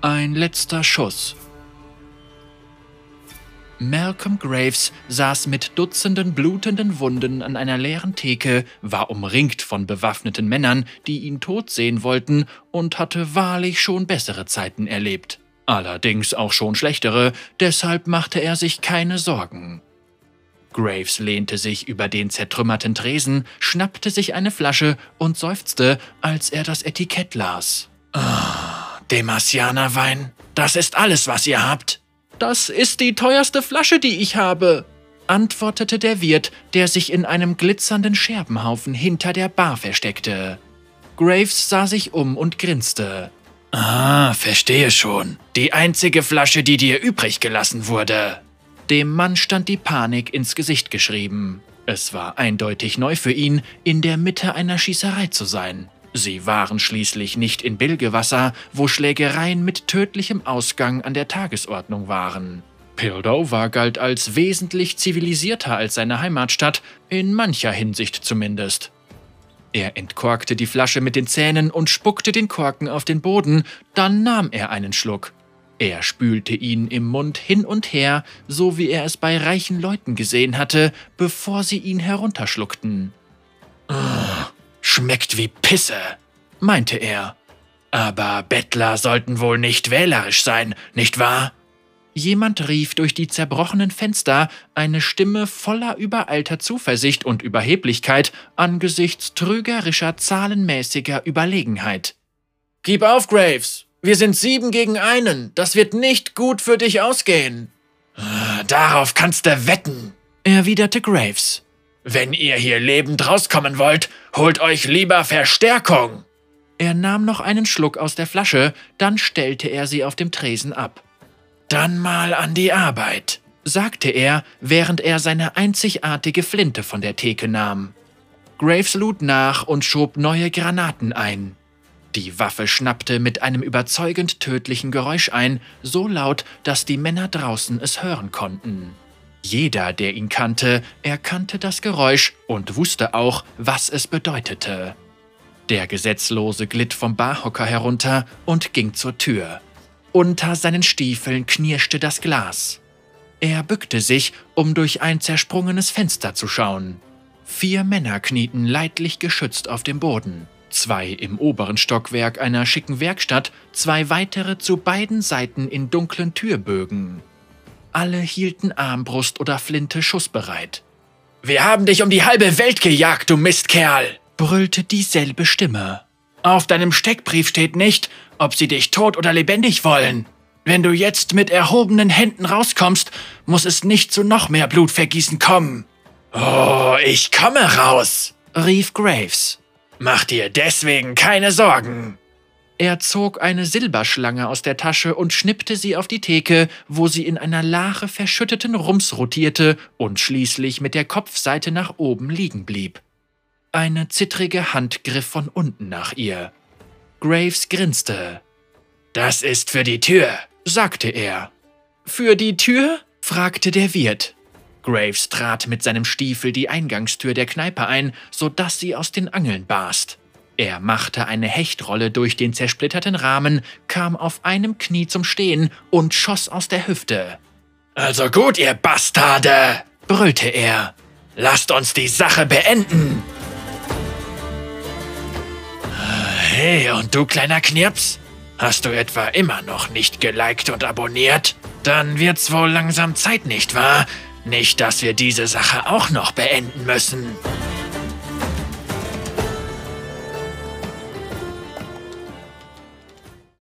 Ein letzter Schuss. Malcolm Graves saß mit dutzenden blutenden Wunden an einer leeren Theke, war umringt von bewaffneten Männern, die ihn tot sehen wollten, und hatte wahrlich schon bessere Zeiten erlebt. Allerdings auch schon schlechtere, deshalb machte er sich keine Sorgen. Graves lehnte sich über den zertrümmerten Tresen, schnappte sich eine Flasche und seufzte, als er das Etikett las. Ah, Demasianerwein, das ist alles, was ihr habt. Das ist die teuerste Flasche, die ich habe, antwortete der Wirt, der sich in einem glitzernden Scherbenhaufen hinter der Bar versteckte. Graves sah sich um und grinste. Ah, verstehe schon. Die einzige Flasche, die dir übrig gelassen wurde. Dem Mann stand die Panik ins Gesicht geschrieben. Es war eindeutig neu für ihn, in der Mitte einer Schießerei zu sein. Sie waren schließlich nicht in Bilgewasser, wo Schlägereien mit tödlichem Ausgang an der Tagesordnung waren. Pildover galt als wesentlich zivilisierter als seine Heimatstadt, in mancher Hinsicht zumindest. Er entkorkte die Flasche mit den Zähnen und spuckte den Korken auf den Boden, dann nahm er einen Schluck. Er spülte ihn im Mund hin und her, so wie er es bei reichen Leuten gesehen hatte, bevor sie ihn herunterschluckten. Schmeckt wie Pisse, meinte er. Aber Bettler sollten wohl nicht wählerisch sein, nicht wahr? Jemand rief durch die zerbrochenen Fenster, eine Stimme voller übereilter Zuversicht und Überheblichkeit angesichts trügerischer zahlenmäßiger Überlegenheit. Gib auf, Graves! Wir sind sieben gegen einen. Das wird nicht gut für dich ausgehen. Ah, darauf kannst du wetten, erwiderte Graves. Wenn ihr hier lebend rauskommen wollt, holt euch lieber Verstärkung. Er nahm noch einen Schluck aus der Flasche, dann stellte er sie auf dem Tresen ab. Dann mal an die Arbeit, sagte er, während er seine einzigartige Flinte von der Theke nahm. Graves lud nach und schob neue Granaten ein. Die Waffe schnappte mit einem überzeugend tödlichen Geräusch ein, so laut, dass die Männer draußen es hören konnten. Jeder, der ihn kannte, erkannte das Geräusch und wusste auch, was es bedeutete. Der Gesetzlose glitt vom Barhocker herunter und ging zur Tür. Unter seinen Stiefeln knirschte das Glas. Er bückte sich, um durch ein zersprungenes Fenster zu schauen. Vier Männer knieten leidlich geschützt auf dem Boden. Zwei im oberen Stockwerk einer schicken Werkstatt, zwei weitere zu beiden Seiten in dunklen Türbögen. Alle hielten Armbrust oder Flinte schussbereit. Wir haben dich um die halbe Welt gejagt, du Mistkerl, brüllte dieselbe Stimme. Auf deinem Steckbrief steht nicht, ob sie dich tot oder lebendig wollen. Wenn du jetzt mit erhobenen Händen rauskommst, muss es nicht zu noch mehr Blutvergießen kommen. Oh, ich komme raus, rief Graves. Mach dir deswegen keine Sorgen. Er zog eine Silberschlange aus der Tasche und schnippte sie auf die Theke, wo sie in einer Lache verschütteten Rums rotierte und schließlich mit der Kopfseite nach oben liegen blieb. Eine zittrige Hand griff von unten nach ihr. Graves grinste. Das ist für die Tür, sagte er. Für die Tür? fragte der Wirt. Graves trat mit seinem Stiefel die Eingangstür der Kneipe ein, so dass sie aus den Angeln barst. Er machte eine Hechtrolle durch den zersplitterten Rahmen, kam auf einem Knie zum Stehen und schoss aus der Hüfte. Also gut, ihr Bastarde, brüllte er. Lasst uns die Sache beenden. Hey, und du kleiner Knirps? Hast du etwa immer noch nicht geliked und abonniert? Dann wird's wohl langsam Zeit, nicht wahr? Nicht, dass wir diese Sache auch noch beenden müssen.